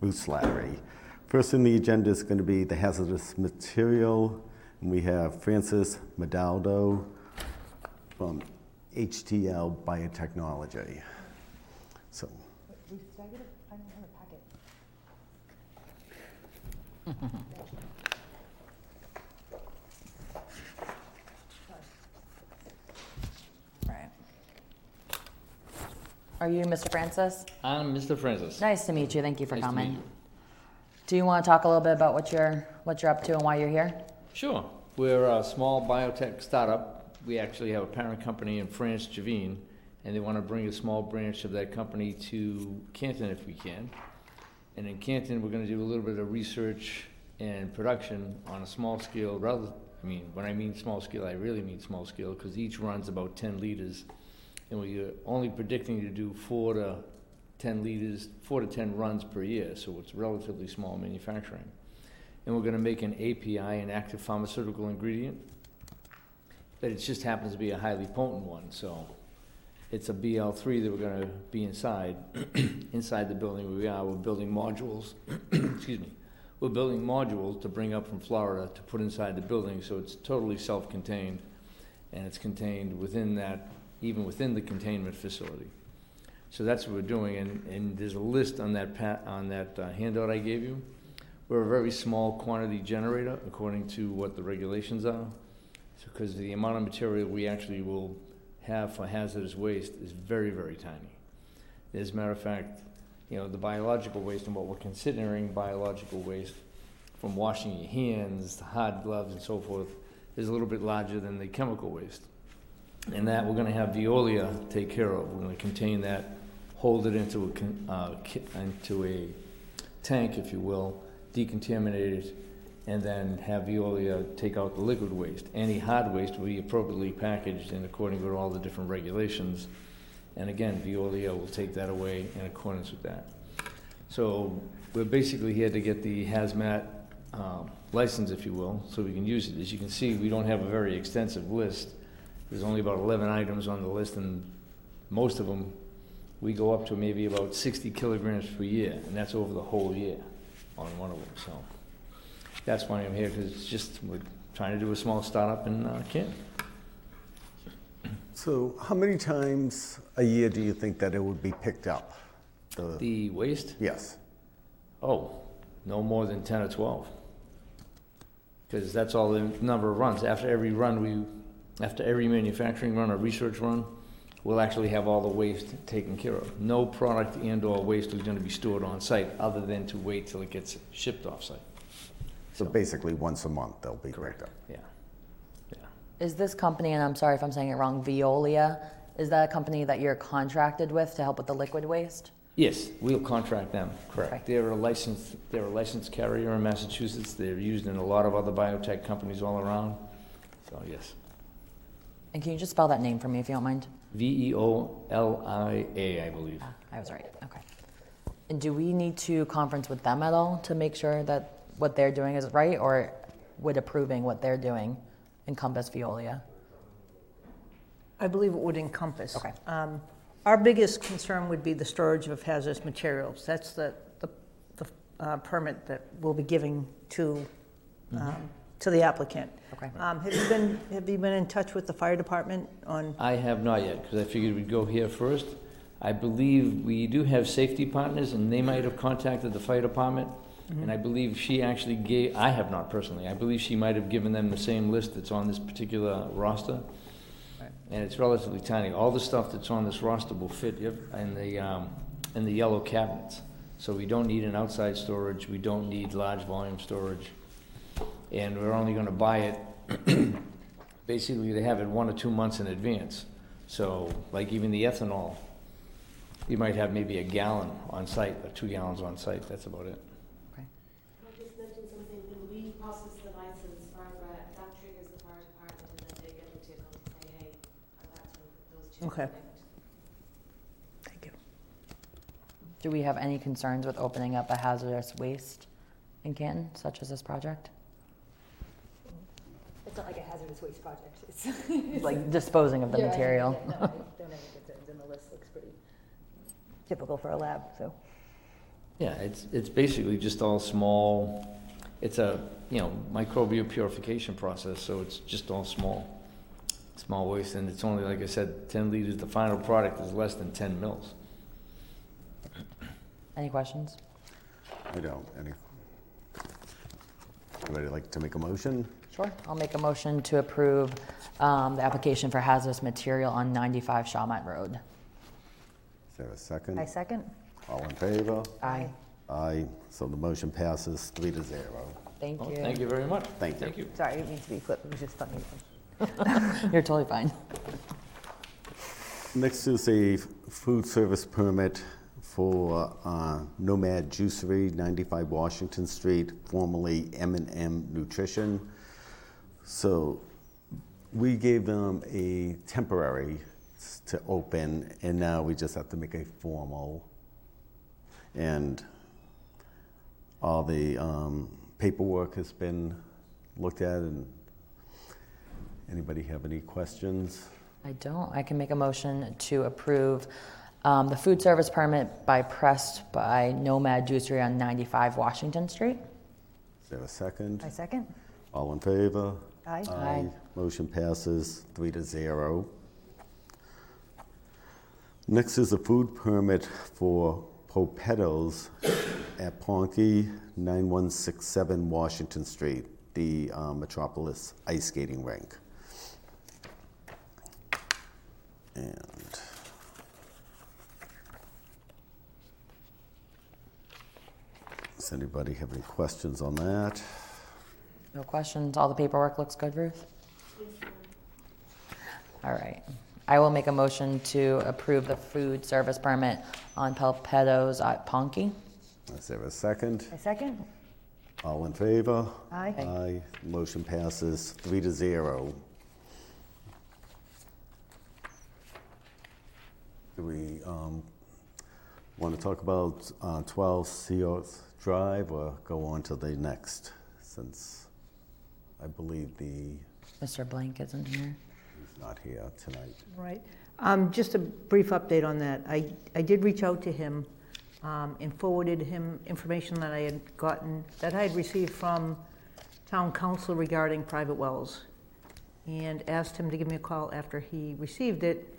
Ruth Slattery. First on the agenda is going to be the hazardous material, and we have Francis Medaldo from HTL Biotechnology. So, Right. Are you Mr. Francis? I'm Mr. Francis. Nice to meet you. Thank you for Nice to meet coming. you. Do you want to talk a little bit about what you're what you're up to and why you're here? Sure. We're a small biotech startup. We actually have a parent company in France, Javené, and they want to bring a small branch of that company to Canton if we can. And in Canton, we're going to do a little bit of research and production on a small scale, rather, I mean, when I mean small scale, I really mean small scale, because each runs about 10 liters. And we're uh, only predicting to do four to 10 liters, four to 10 runs per year, so it's relatively small manufacturing. And we're going to make an API, an active pharmaceutical ingredient, but it just happens to be a highly potent one. So it's a BL3 that we're going to be inside, inside the building we are. We're building modules. excuse me. We're building modules to bring up from Florida to put inside the building, so it's totally self-contained, and it's contained within that, even within the containment facility. So that's what we're doing, and, and there's a list on that pa- on that uh, handout I gave you. We're a very small quantity generator according to what the regulations are, because the amount of material we actually will have for hazardous waste is very, very tiny. As a matter of fact, you know, the biological waste and what we're considering biological waste, from washing your hands hard gloves and so forth, is a little bit larger than the chemical waste. And that we're gonna have Veolia take care of. We're gonna contain that, hold it into a, uh, into a tank, if you will, decontaminate it, and then have Veolia take out the liquid waste. Any hard waste will be appropriately packaged in according with all the different regulations. And again, Veolia will take that away in accordance with that. So we're basically here to get the hazmat um, license, if you will, so we can use it. As you can see, we don't have a very extensive list. There's only about 11 items on the list, and most of them, we go up to maybe about 60 kilograms per year, and that's over the whole year on one of them. So that's why I'm here, because it's just, we're trying to do a small startup in uh, Canton. so how many times a year do you think that it would be picked up? The, The waste, yes. oh, no more than 10 or 12. Because that's all the number of runs. After every run, we, after every manufacturing run or research run, we'll actually have all the waste taken care of. No product and/or waste is going to be stored on site, other than to wait till it gets shipped off site. So basically, once a month they'll be picked up. Yeah, yeah. Is this company, and I'm sorry if I'm saying it wrong, Veolia, is that a company that you're contracted with to help with the liquid waste? Yes, we'll contract them, Okay. correct. They're a licensed, they're a licensed carrier in Massachusetts. They're used in a lot of other biotech companies all around. So, yes. And can you just spell that name for me if you don't mind? V E O L I A, I believe. Ah, I was right. Okay. And do we need to conference with them at all to make sure that what they're doing is right, or would approving what they're doing encompass Veolia? I believe it would encompass. Okay. Um, Our biggest concern would be the storage of hazardous materials. That's the, the, the uh, permit that we'll be giving to, um, to the applicant. Okay. Um, Have you been, have you been in touch with the fire department on, I have not yet, because I figured we'd go here first. I believe we do have safety partners, and they might have contacted the fire department. And I believe she actually gave, I have not personally, I believe she might have given them the same list that's on this particular roster. And it's relatively tiny. All the stuff that's on this roster will fit in the, um, in the yellow cabinets. So we don't need an outside storage, we don't need large volume storage. And we're only gonna buy it basically they have it one or two months in advance. So, like even the ethanol, you might have maybe a gallon on site, or two gallons on site, that's about it. Okay. Can I just mention something? When we process the license, fire, that that triggers the fire department, and then they get the ticket to say, hey, I'd like to, those two. Okay. connect. thank you. Do we have any concerns with opening up a hazardous waste in Canton, such as this project? It's not like a hazardous waste project. It's Like disposing of the Yeah, I- material? yeah, No, I don't have any concerns, and the list looks pretty typical for a lab, so. Yeah, it's, it's basically just all small, it's a, you know, microbial purification process, so it's just all small, small waste, and it's only, like I said, ten liters, the final product is less than ten mils. Any questions? I don't. Any? Anybody like to make a motion? Sure. I'll make a motion to approve um, the application for hazardous material on 95 Shawmut Road. Is there a second? I second. All in favor? Aye. Aye. So the motion passes three to zero. Thank Well, you. Thank you very much. Thank you. Thank you. Sorry, I didn't mean to be flip, it was just funny. You're totally fine. Next is a f- food service permit for uh, Nomad Juicery, 95 Washington Street, formerly m and M Nutrition. So we gave them a temporary to open, and now we just have to make a formal. And all the um, paperwork has been looked at, and anybody have any questions? I don't. I can make a motion to approve um, the food service permit by Pressed by Nomad Juicery on 95 Washington Street. Is there a second? I second. All in favor? Aye. Aye. Motion passes three to zero. Next is a food permit for Popettos at Ponky, 9167 Washington Street, the uh, Metropolis Ice Skating Rink. And does anybody have any questions on that? No questions. All the paperwork looks good, Ruth? All right. I will make a motion to approve the food service permit on Palpettos at Ponky. Is there a second? I second. All in favor? Aye. Aye. Aye. Motion passes three to zero. Do we um, want to talk about uh, 12 Seals Drive or go on to the next? Since I believe the, Mr. Blank isn't here. he's not here tonight. Right. Um, Just a brief update on that. I, I did reach out to him um, and forwarded him information that I had gotten, that I had received from town council regarding private wells, and asked him to give me a call after he received it.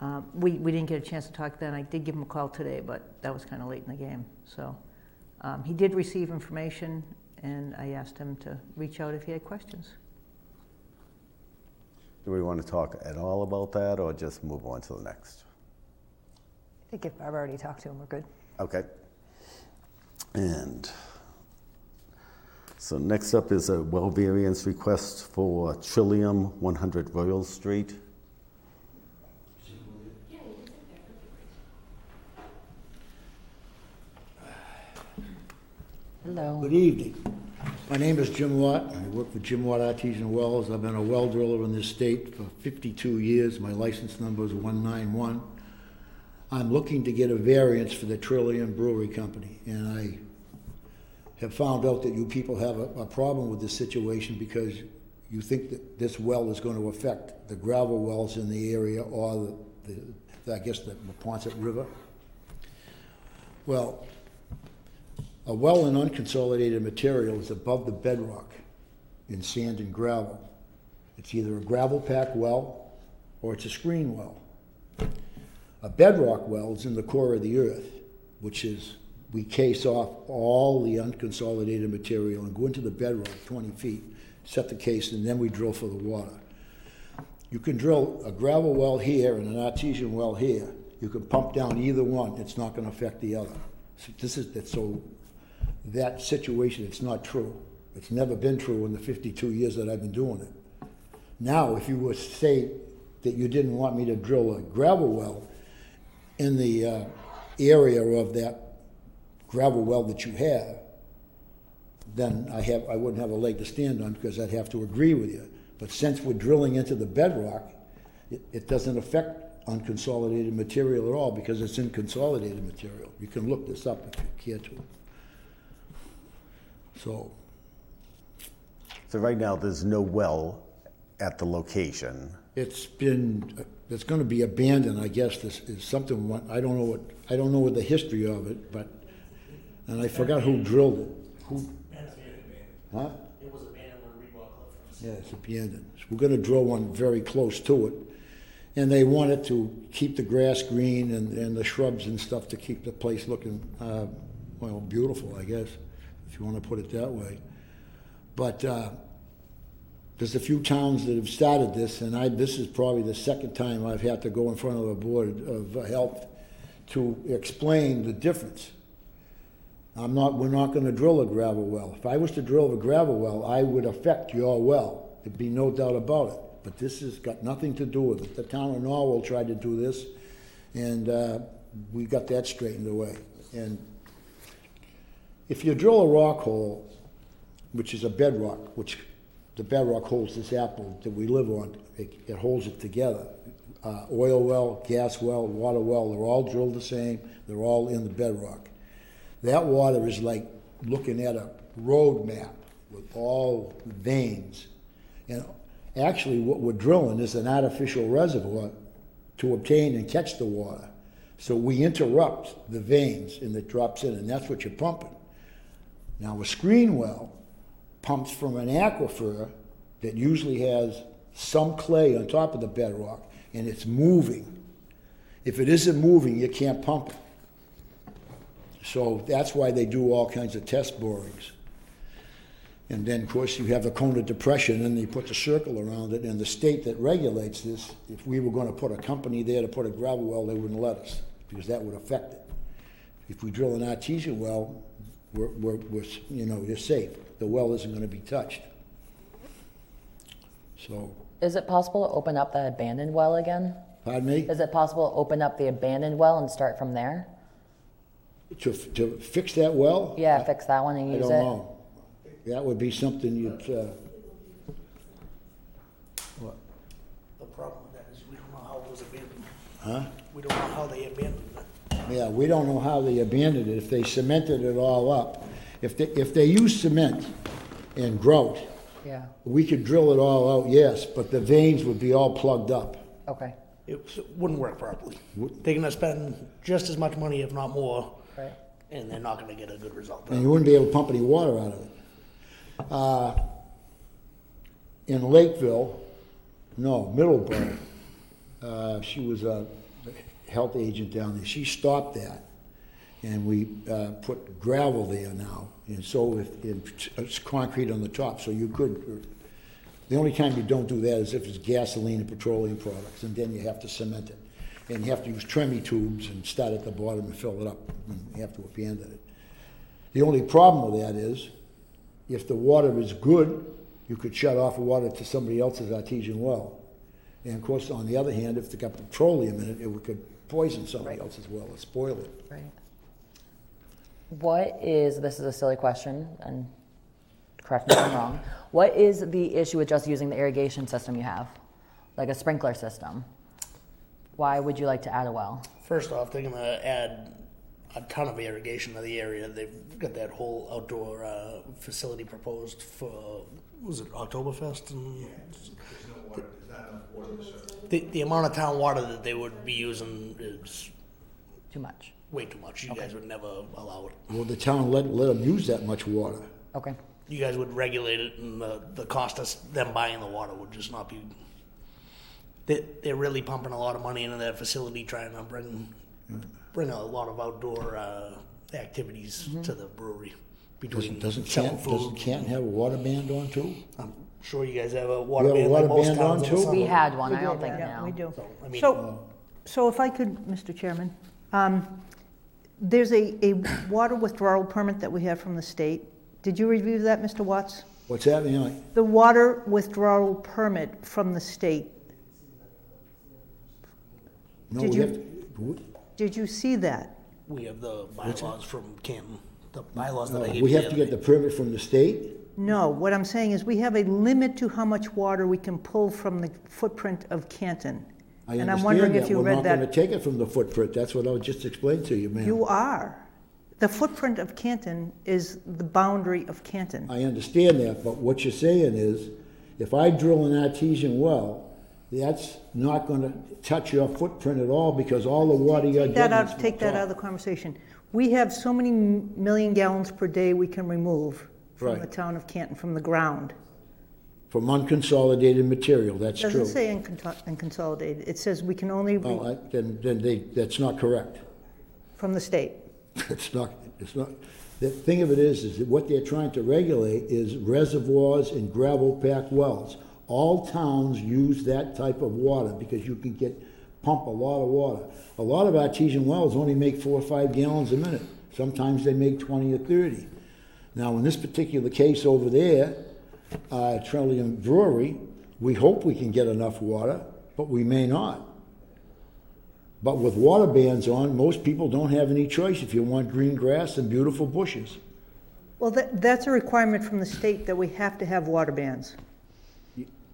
Um, We, we didn't get a chance to talk then. I did give him a call today, but that was kind of late in the game. So um, he did receive information, and I asked him to reach out if he had questions. Do we want to talk at all about that or just move on to the next? I think if I've already talked to him, we're good. Okay. And so next up is a well variance request for Trillium 100 Royal Street. Hello. Good evening. My name is Jim Watt. I work for Jim Watt Artesian Wells. I've been a well driller in this state for 52 years. My license number is 191. I'm looking to get a variance for the Trillium Brewery Company, and I have found out that you people have a, a problem with this situation because you think that this well is going to affect the gravel wells in the area or the, the I guess the Paponset River. Well, a well in unconsolidated material is above the bedrock in sand and gravel. It's either a gravel pack well or it's a screen well. A bedrock well is in the core of the earth, which is we case off all the unconsolidated material and go into the bedrock 20 feet, set the case, and then we drill for the water. You can drill a gravel well here and an artesian well here. You can pump down either one, it's not going to affect the other. So this is so that situation, it's not true. It's never been true in the 52 years that I've been doing it. Now, if you were to say that you didn't want me to drill a gravel well in the uh, area of that gravel well that you have, then I have I wouldn't have a leg to stand on because I'd have to agree with you. But since we're drilling into the bedrock, it, it doesn't affect unconsolidated material at all because it's in consolidated material. You can look this up if you care to. So, So right now, there's no well at the location. It's been, it's gonna be abandoned, I guess, this is something, what- I don't know what, I don't know what the history of it, but And I forgot who drilled it. Who, huh? It was abandoned when we bought Cliff. Yeah, it's abandoned. So We're gonna drill one very close to it. And they wanted to keep the grass green and, and the shrubs and stuff to keep the place looking, uh, well, beautiful, I guess, if you wanna put it that way. But, uh, there's a few towns that have started this, and I, this is probably the second time I've had to go in front of a board of health to explain the difference. I'm not, we're not gonna drill a gravel well. If I was to drill a gravel well, I would affect your well. There'd be no doubt about it. But this has got nothing to do with it. The town of Norwell tried to do this, and, uh, we got that straightened away. And if you drill a rock hole, which is a bedrock, which the bedrock holds this apple that we live on, it, it holds it together. Uh, oil well, gas well, water well, they're all drilled the same, they're all in the bedrock. That water is like looking at a road map with all veins. And actually, what we're drilling is an artificial reservoir to obtain and catch the water. So we interrupt the veins and it drops in, and that's what you're pumping. Now, a screen well pumps from an aquifer that usually has some clay on top of the bedrock and it's moving. If it isn't moving, you can't pump it. So that's why they do all kinds of test borings. And then, of course, you have a cone of depression, and they put the circle around it. And the state that regulates this, if we were going to put a company there to put a gravel well, they wouldn't let us because that would affect it. If we drill an artesian well, we're, we're, we're you know, you're safe. The well isn't going to be touched. So, Is it possible to open up that abandoned well again? pardon me. Is it possible to open up the abandoned well and start from there? To, to fix that well? Yeah, fix that one and I use don't it. know. That would be something you'd, uh, what, The problem with that is we don't know how it was abandoned. huh? We don't know how they abandoned it. Yeah, we don't know how they abandoned it, if they cemented it all up. If they, if they use cement and grout, Yeah. we could drill it all out, yes, but the veins would be all plugged up. Okay. It it wouldn't work properly. They're gonna spend just as much money, if not more, Right. and they're not gonna get a good result. And you wouldn't be able to pump any water out of it. Uh, In Lakeville, no, Middleborough, uh, she was a health agent down there, she stopped that. And we uh, put gravel there now, and so if, it's concrete on the top, so you could, the only time you don't do that is if it's gasoline and petroleum products, and then you have to cement it. And you have to use tremie tubes and start at the bottom and fill it up, and you have to abandon it. The only problem with that is, if the water is good, you could shut off water to somebody else's artesian well. And of course, on the other hand, if they got petroleum in it, it could poison somebody else as well or spoil it. Right. What is, this is a silly question, and correct me if I'm wrong. What is the issue with just using the irrigation system you have? Like a sprinkler system? Why would you like to add a well? First off, they're gonna add a ton of irrigation to the area. They've got that whole outdoor uh, facility proposed for, was it Oktoberfest? And the, the amount of town water that they would be using is Too much? way too much. You guys would never allow it. Well, the town let, let them use that much water. Okay. You guys would regulate it, and the, the cost of them buying the water would just not be. They, they're really pumping a lot of money into that facility, trying to bring bring a lot of outdoor uh, activities to the brewery. Between Doesn't, doesn't selling Canton, doesn't food, Canton have a water band on too? I'm sure you guys have a water You have a band like water most band towns on in the too? summer. We had one, We I don't think yeah, now. We do. So, I mean, So, so if I could, Mr. Chairman, um, there's a, a water withdrawal permit that we have from the state. Did you review that, Mr. Watts? What's that, you know, The water withdrawal permit from the state, no, Did we you- have, to- did you see that? we have the bylaws from Canton. The bylaws that I uh, gave we you have to get the permit from the state? No, what I'm saying is we have a limit to how much water we can pull from the footprint of Canton. I And I'm wondering understand if that, you we're read not gonna that. take it from the footprint, that's what I just explaining to you, ma'am. You are. The footprint of Canton is the boundary of Canton. I understand that, but what you're saying is, if I drill an artesian well, that's not gonna touch your footprint at all, because all the water you're Take that getting is out, from take that out of the conversation. We have so many m- million gallons per day we can remove from Right. the town of Canton, from the ground. From unconsolidated material, that's true. Doesn't say uncon- unconsolidated, it says we can only, re- Well, I- then, then they, that's not correct. from the state. It's not, it's not, the thing of it is, is that what they're trying to regulate is reservoirs and gravel packed wells. All towns use that type of water because you can get, pump a lot of water. A lot of artesian wells only make four or five gallons a minute. Sometimes they make twenty or thirty. Now, in this particular case over there, uh, Trillium Brewery, we hope we can get enough water, but we may not. But with water bans on, most people don't have any choice if you want green grass and beautiful bushes. Well, that, that's a requirement from the state that we have to have water bans.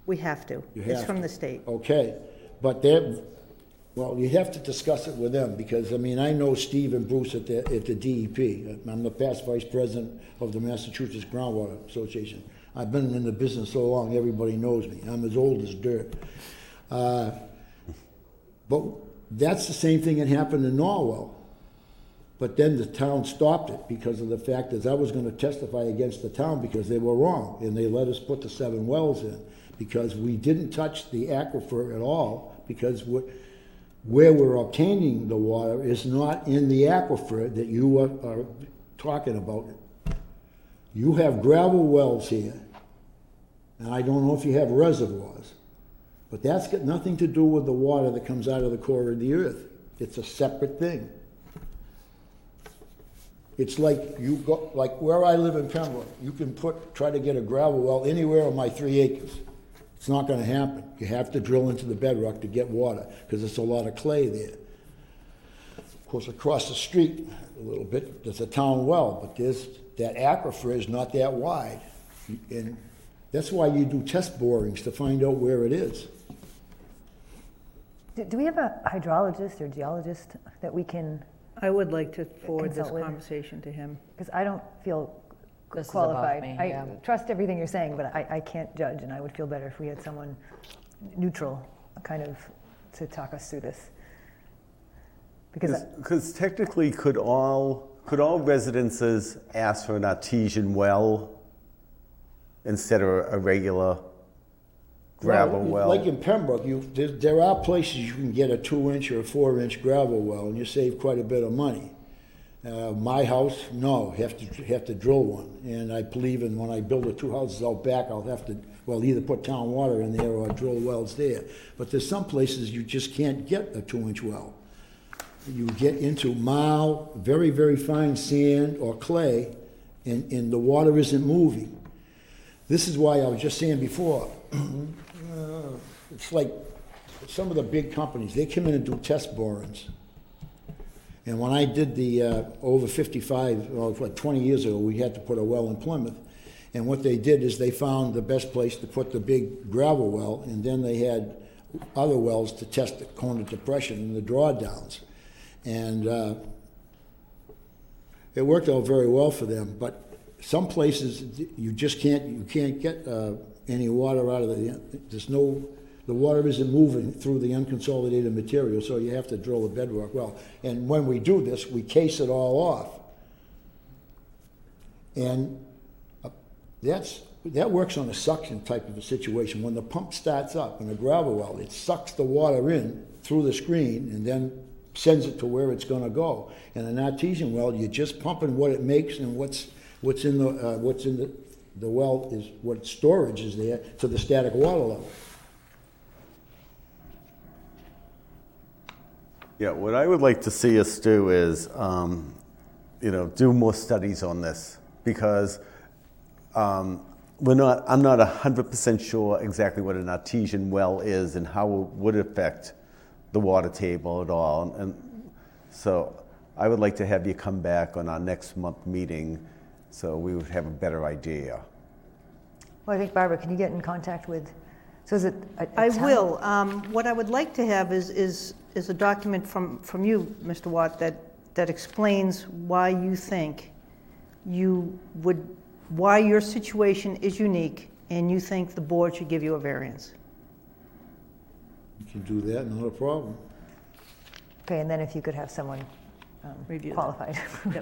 We have to. You It's from to. the state. Okay, but they're, well, you have to discuss it with them, because, I mean, I know Steve and Bruce at the, at the DEP. I'm the past vice president of the Massachusetts Groundwater Association. I've been in the business so long, everybody knows me. I'm as old as dirt. Uh, But that's the same thing that happened in Norwell. But then the town stopped it because of the fact that I was gonna testify against the town because they were wrong, and they let us put the seven wells in, because we didn't touch the aquifer at all, because what, where we're obtaining the water is not in the aquifer that you are, are talking about. You have gravel wells here, and I don't know if you have reservoirs, but that's got nothing to do with the water that comes out of the core of the earth. It's a separate thing. It's like you go, like where I live in Pembroke, you can put, try to get a gravel well anywhere on my three acres. It's not gonna happen. You have to drill into the bedrock to get water, because there's a lot of clay there. Of course, across the street a little bit, there's a town well, but there's, that aquifer is not that wide. And that's why you do test borings to find out where it is. Do, do we have a hydrologist or geologist that we can, I would like to forward this Consult with- conversation to him. because I don't feel This is above qualified. me, I yeah. trust everything you're saying, but I, I can't judge, and I would feel better if we had someone neutral, kind of, to talk us through this. Because, I- Because technically, could all, could all residences ask for an artesian well instead of a regular gravel well? Like in Pembroke, you, there, there are places you can get a two-inch or a four-inch gravel well, and you save quite a bit of money. Uh, my house, no, have to, have to drill one, and I believe in when I build the two houses out back, I'll have to, well, either put town water in there or drill wells there. But there's some places you just can't get a two-inch well. You get into marl, very, very fine sand or clay, and, and the water isn't moving. This is why I was just saying before, uh, it's like some of the big companies, they come in and do test borings. And when I did the uh, over 55, well, like 20 years ago, we had to put a well in Plymouth. And what they did is they found the best place to put the big gravel well, and then they had other wells to test the cone of depression and the drawdowns. And uh, it worked out very well for them, but some places you just can't you can't get uh, any water out of the there's no the water isn't moving through the unconsolidated material, so you have to drill a bedrock well. And when we do this, we case it all off, and uh, that's that works on a suction type of a situation. When the pump starts up in a gravel well, it sucks the water in through the screen and then sends it to where it's going to go. In an artesian well, you're just pumping what it makes and what's what's in the uh, what's in the the well is what storage is there to the static water level. Yeah, what I would like to see us do is, um, you know, do more studies on this because um, we're not. I'm not hundred percent sure exactly what an artesian well is and how it would affect the water table at all. And so, I would like to have you come back on our next month meeting, so we would have a better idea. well, I think, Barbara, can you get in contact with, so is it a- a I town- will. Um, What I would like to have is, is, is a document from, from you, Mr. Watt, that, that explains why you think you would, why your situation is unique and you think the board should give you a variance. You can do that, not a problem. Okay, and then if you could have someone um, Review that. qualified.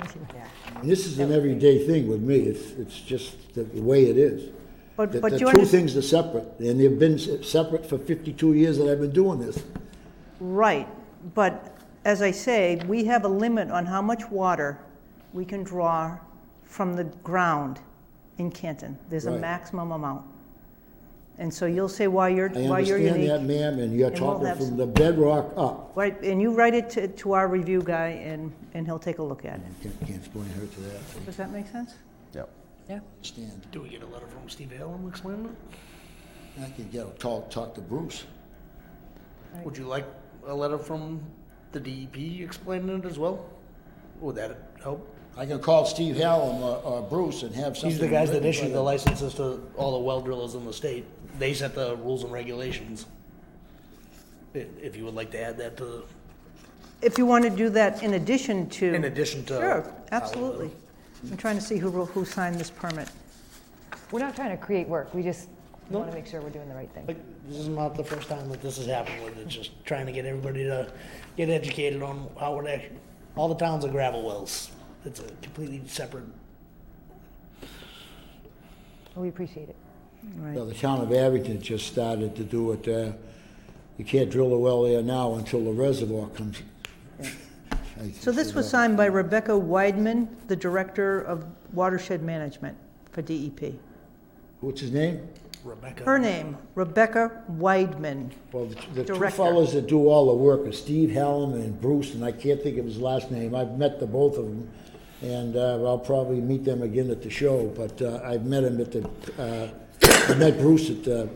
And this is an everyday thing with me, it's, it's just the the way it is. But, The- but The you two understand, things are separate, and they've been se- separate for 52 years that I've been doing this. right, but as I say, we have a limit on how much water we can draw from the ground in Canton. There's a Right. maximum amount. And so you'll say why you're, I why you're understand that, unique. ma'am, and you're And we'll talking have from some- the bedrock up. Right, and you write it to, to our review guy and, and he'll take a look at it. Can't can't explain her to that. Does that make sense? Yep. Yeah. Understand. Do we get a letter from Steve Hallam explaining it? I can get, a talk, talk to Bruce. Would you like a letter from the DEP explaining it as well? Would that help? I can call Steve Hallam or, or Bruce and have something. These are the guys that written by issue the them. licenses to all the well drillers in the state. They set the rules and regulations. I- If you would like to add that to, If you want to do that in addition to. in addition to. Sure, absolutely. I'm trying to see who, who signed this permit. We're not trying to create work, we just want to make sure we're doing the right thing. Like, this is not the first time that this has happened with it, just trying to get everybody to get educated on how it actually, all the towns are gravel wells. It's a completely separate, We appreciate it. Well, the town of Abington just started to do it. uh, You can't drill a well there now until the reservoir comes. I So this was signed by Rebecca Weidman, the Director of Watershed Management for DEP. What's his name? Rebecca. Her name, Rebecca Weidman. Well, the- the two Director. fellows that do all the work are Steve Hallam and Bruce, and I can't think of his last name. I've met the both of them, and uh, I'll probably meet them again at the show, but uh, I've met him at the, uh, I met Bruce at the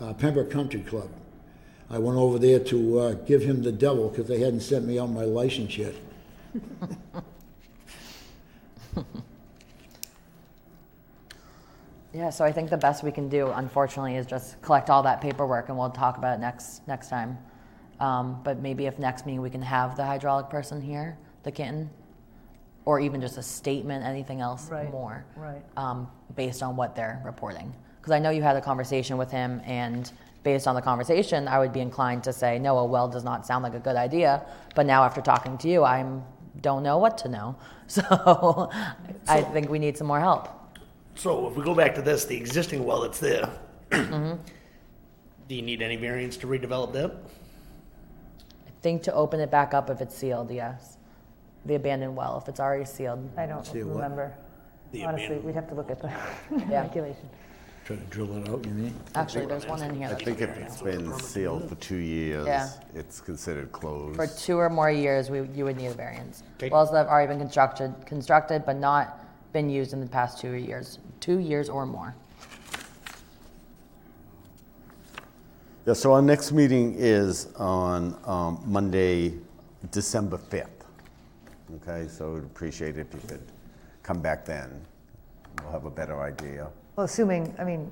uh, Pembroke Country Club. I went over there to uh, give him the devil because they hadn't sent me out my license yet. Yeah, so I think the best we can do, unfortunately, is just collect all that paperwork and we'll talk about it next, next time. Um, but maybe if next meeting we can have the hydraulic person here, the kitten, or even just a statement, anything else Right, more. right. Um, based on what they're reporting. Because I know you had a conversation with him and based on the conversation, I would be inclined to say, no, a well does not sound like a good idea. But now after talking to you, I'm, don't know what to know. So I think we need some more help. So if we go back to this, the existing well that's there, Mm-hmm. do you need any variance to redevelop that? I think to open it back up if it's sealed, yes. The abandoned well, if it's already sealed. I don't See what? remember. The Honestly, abandoned- we'd have to look at the Yeah. regulation. Try to drill it out, you mean? Actually, there's one in here I that's think if it's been sealed for two years, Yeah. it's considered closed. for two or more years, we, you would need a variance. Okay. Wells that have already been constructed, constructed but not been used in the past two years, two years or more. Yeah, so our next meeting is on um, Monday, December 5th. Okay, so we'd appreciate it if you could come back then. We'll have a better idea. Well, assuming, I mean,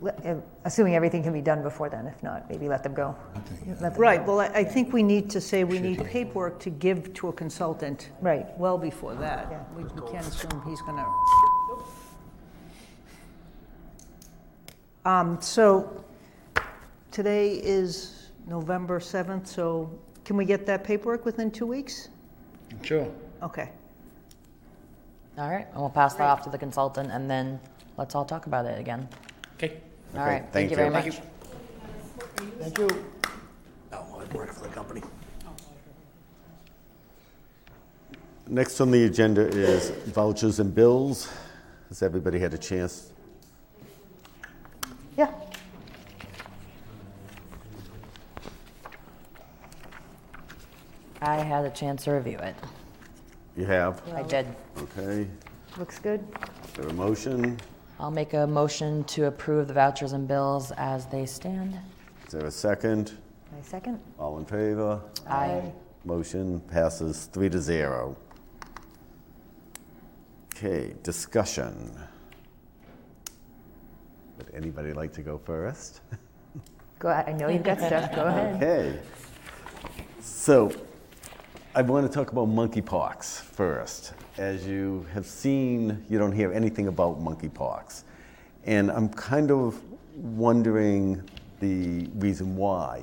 le- uh, assuming everything can be done before then, if not, maybe let them go. Let them- Right, well, I, I think we need to say we need paperwork to give to a consultant Right. well before that. Yeah. We we can't assume he's gonna. Um, so, today is November 7th, so can we get that paperwork within two weeks? Sure. Okay. All right, and we'll pass that off to the consultant and then let's all talk about it again. Okay. All Okay, right, thank thank you very much. Thank you. thank Oh, I work for the company. Next on the agenda is vouchers and bills. Has everybody had a chance? Yeah. I had a chance to review it. You have? I did. Okay. Looks good. Is there a motion? I'll make a motion to approve the vouchers and bills as they stand. Is there a second? My second? All in favor? Aye. Motion passes three to zero. Okay, discussion. Would anybody like to go first? Go, ahead, I know you've got stuff, go ahead. Okay. So, I want to talk about monkeypox first. As you have seen, you don't hear anything about monkeypox. And I'm kind of wondering the reason why.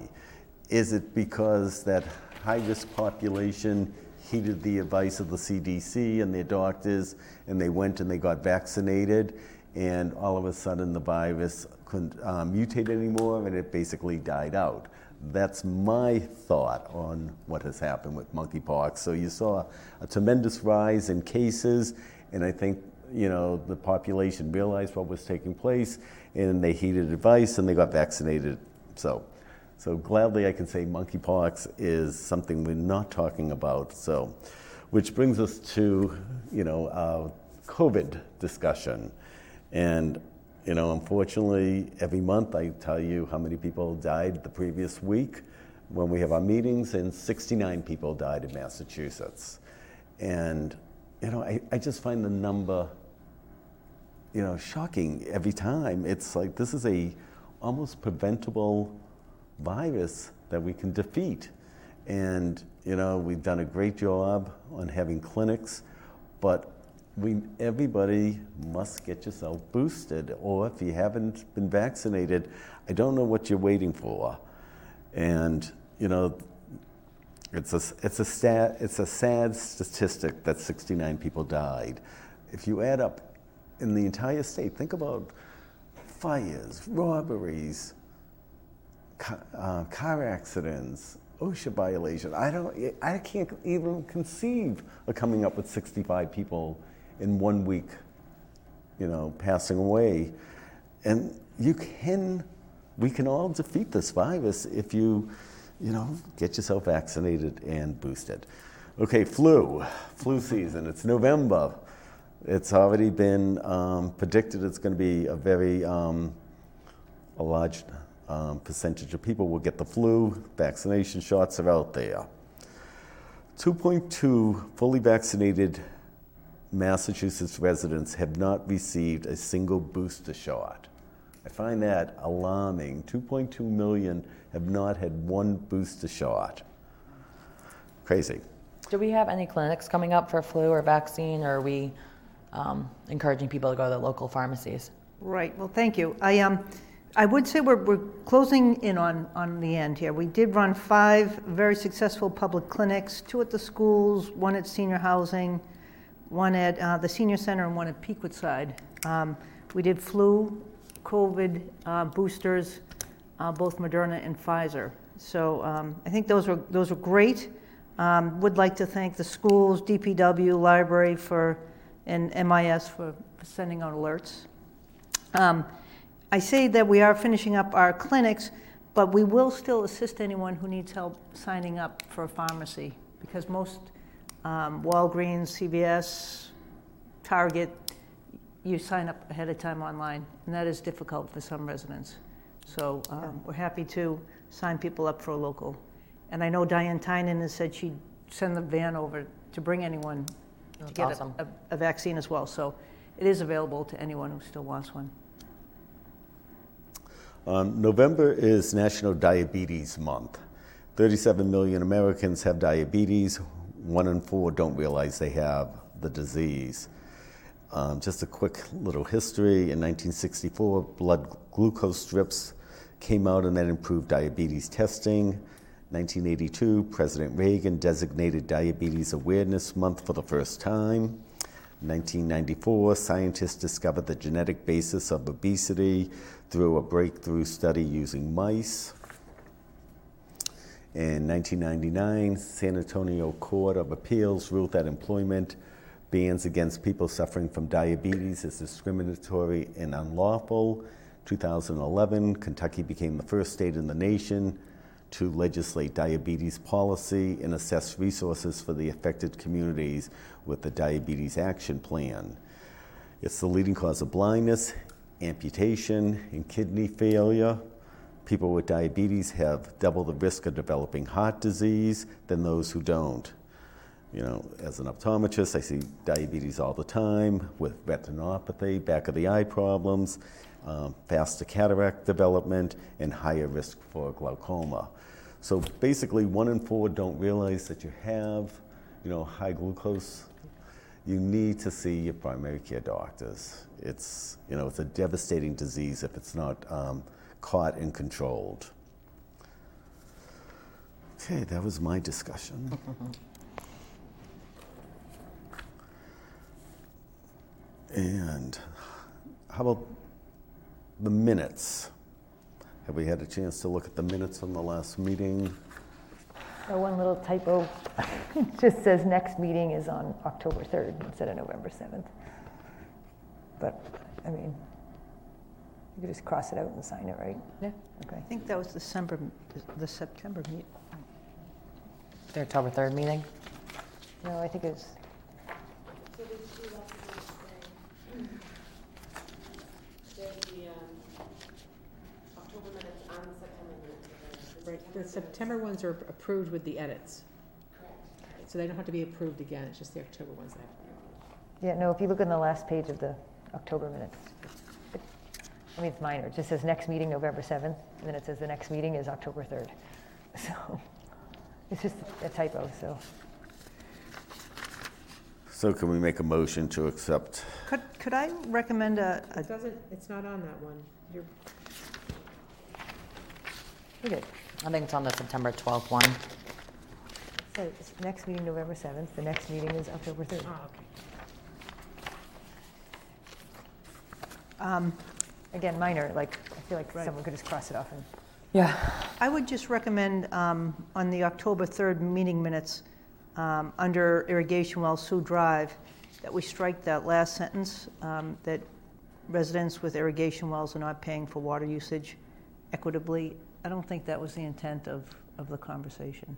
Is it because that high risk population heeded the advice of the CDC and their doctors, and they went and they got vaccinated, and all of a sudden the virus couldn't uh, mutate anymore, and it basically died out. That's my thought on what has happened with monkeypox. So you saw a tremendous rise in cases, and I think you know the population realized what was taking place, and they heeded advice and they got vaccinated. So, so gladly I can say monkeypox is something we're not talking about. So, which brings us to you know our COVID discussion, and you know, unfortunately, every month I tell you how many people died the previous week when we have our meetings, and 69 people died in Massachusetts. And, you know, I, I just find the number, you know, shocking every time. It's like this is a almost preventable virus that we can defeat. And, you know, we've done a great job on having clinics, but we, everybody must get yourself boosted, or if you haven't been vaccinated, I don't know what you're waiting for. And you know, it's a, it's a, stat, it's a sad statistic that 69 people died. If you add up in the entire state, think about fires, robberies, car, uh, car accidents, OSHA violation. I don't, I can't even conceive of coming up with 65 people in one week, you know, passing away. And you can, we can all defeat this virus if you, you know, get yourself vaccinated and boosted. Okay, flu, flu season. It's November. It's already been um, predicted it's going to be a very um, a large um, percentage of people will get the flu. Vaccination shots are out there. 2.2 fully vaccinated Massachusetts residents have not received a single booster shot. I find that alarming. 2.2 million have not had one booster shot. Crazy. Do we have any clinics coming up for flu or vaccine, or are we um, encouraging people to go to the local pharmacies? Right, well, thank you. I, um, I would say we're, we're closing in on, on the end here. We did run five very successful public clinics, two at the schools, one at senior housing, one at uh, the senior center and one at Pequitside. Um, we did flu, COVID uh, boosters, uh, both Moderna and Pfizer. So um, I think those were those were great. Um, would like to thank the schools, DPW, library for, and MIS for, for sending out alerts. Um, I say that we are finishing up our clinics, but we will still assist anyone who needs help signing up for a pharmacy because most um, Walgreens, CVS, Target, you sign up ahead of time online, and that is difficult for some residents. So um, we're happy to sign people up for a local. And I know Diane Tynan has said she'd send the van over to bring anyone to That's get a- awesome. a, a vaccine as well. So it is available to anyone who still wants one. Um, November is National Diabetes Month. 37 million Americans have diabetes. One in four don't realize they have the disease. Um, just a quick little history. In 1964, blood glucose strips came out and that improved diabetes testing. 1982, President Reagan designated Diabetes Awareness Month for the first time. 1994, scientists discovered the genetic basis of obesity through a breakthrough study using mice. In 1999, San Antonio Court of Appeals ruled that employment bans against people suffering from diabetes is discriminatory and unlawful. 2011, Kentucky became the first state in the nation to legislate diabetes policy and assess resources for the affected communities with the Diabetes Action Plan. It's the leading cause of blindness, amputation, and kidney failure. People with diabetes have double the risk of developing heart disease than those who don't. You know, as an optometrist, I see diabetes all the time with retinopathy, back of the eye problems, um, faster cataract development, and higher risk for glaucoma. So basically, one in four don't realize that you have, you know, high glucose. You need to see your primary care doctors. It's, you know, it's a devastating disease if it's not um, caught and controlled. Okay, that was my discussion. and how about the minutes? Have we had a chance to look at the minutes on the last meeting? Oh, one little typo. it just says next meeting is on October 3rd instead of November 7th. But, I mean, could just cross it out and sign it, right? Yeah. Okay. I think that was December, the September meet. The October 3rd meeting? No, I think it's, So there's two lots of things to say. There's the, um, October minutes and the September Right, the September ones are approved with the edits, so they don't have to be approved again, it's just the October ones that have to be approved. yeah, no, if you look on the last page of the October minutes, it- I mean, it's minor, it just says next meeting November 7th, and then it says the next meeting is October 3rd. So, it's just a typo, so. So can we make a motion to accept? Could, could I recommend a, a It doesn't, it's not on that one. You're, We did. I think it's on the September 12th one. So it's next meeting November 7th, the next meeting is October 3rd. oh, okay. um, Again, minor, like, I feel like Right. someone could just cross it off and, Yeah. I would just recommend um, on the October 3rd meeting minutes, um, under irrigation well Sioux Drive, that we strike that last sentence, um, that residents with irrigation wells are not paying for water usage equitably. I don't think that was the intent of, of the conversation.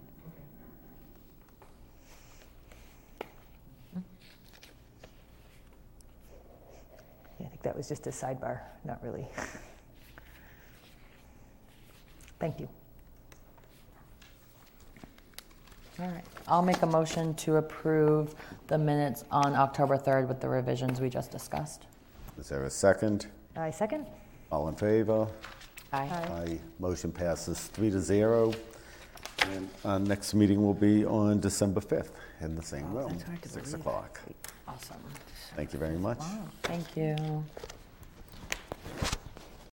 yeah, I think that was just a sidebar, not really. Thank you. All right. I'll make a motion to approve the minutes on October 3rd with the revisions we just discussed. Is there a second? I second? All in favor? Aye. Aye. Motion passes three to zero. And our next meeting will be on December 5th in the same oh, room, that's hard to 6 o'clock. Awesome. Thank you very much. Thank you.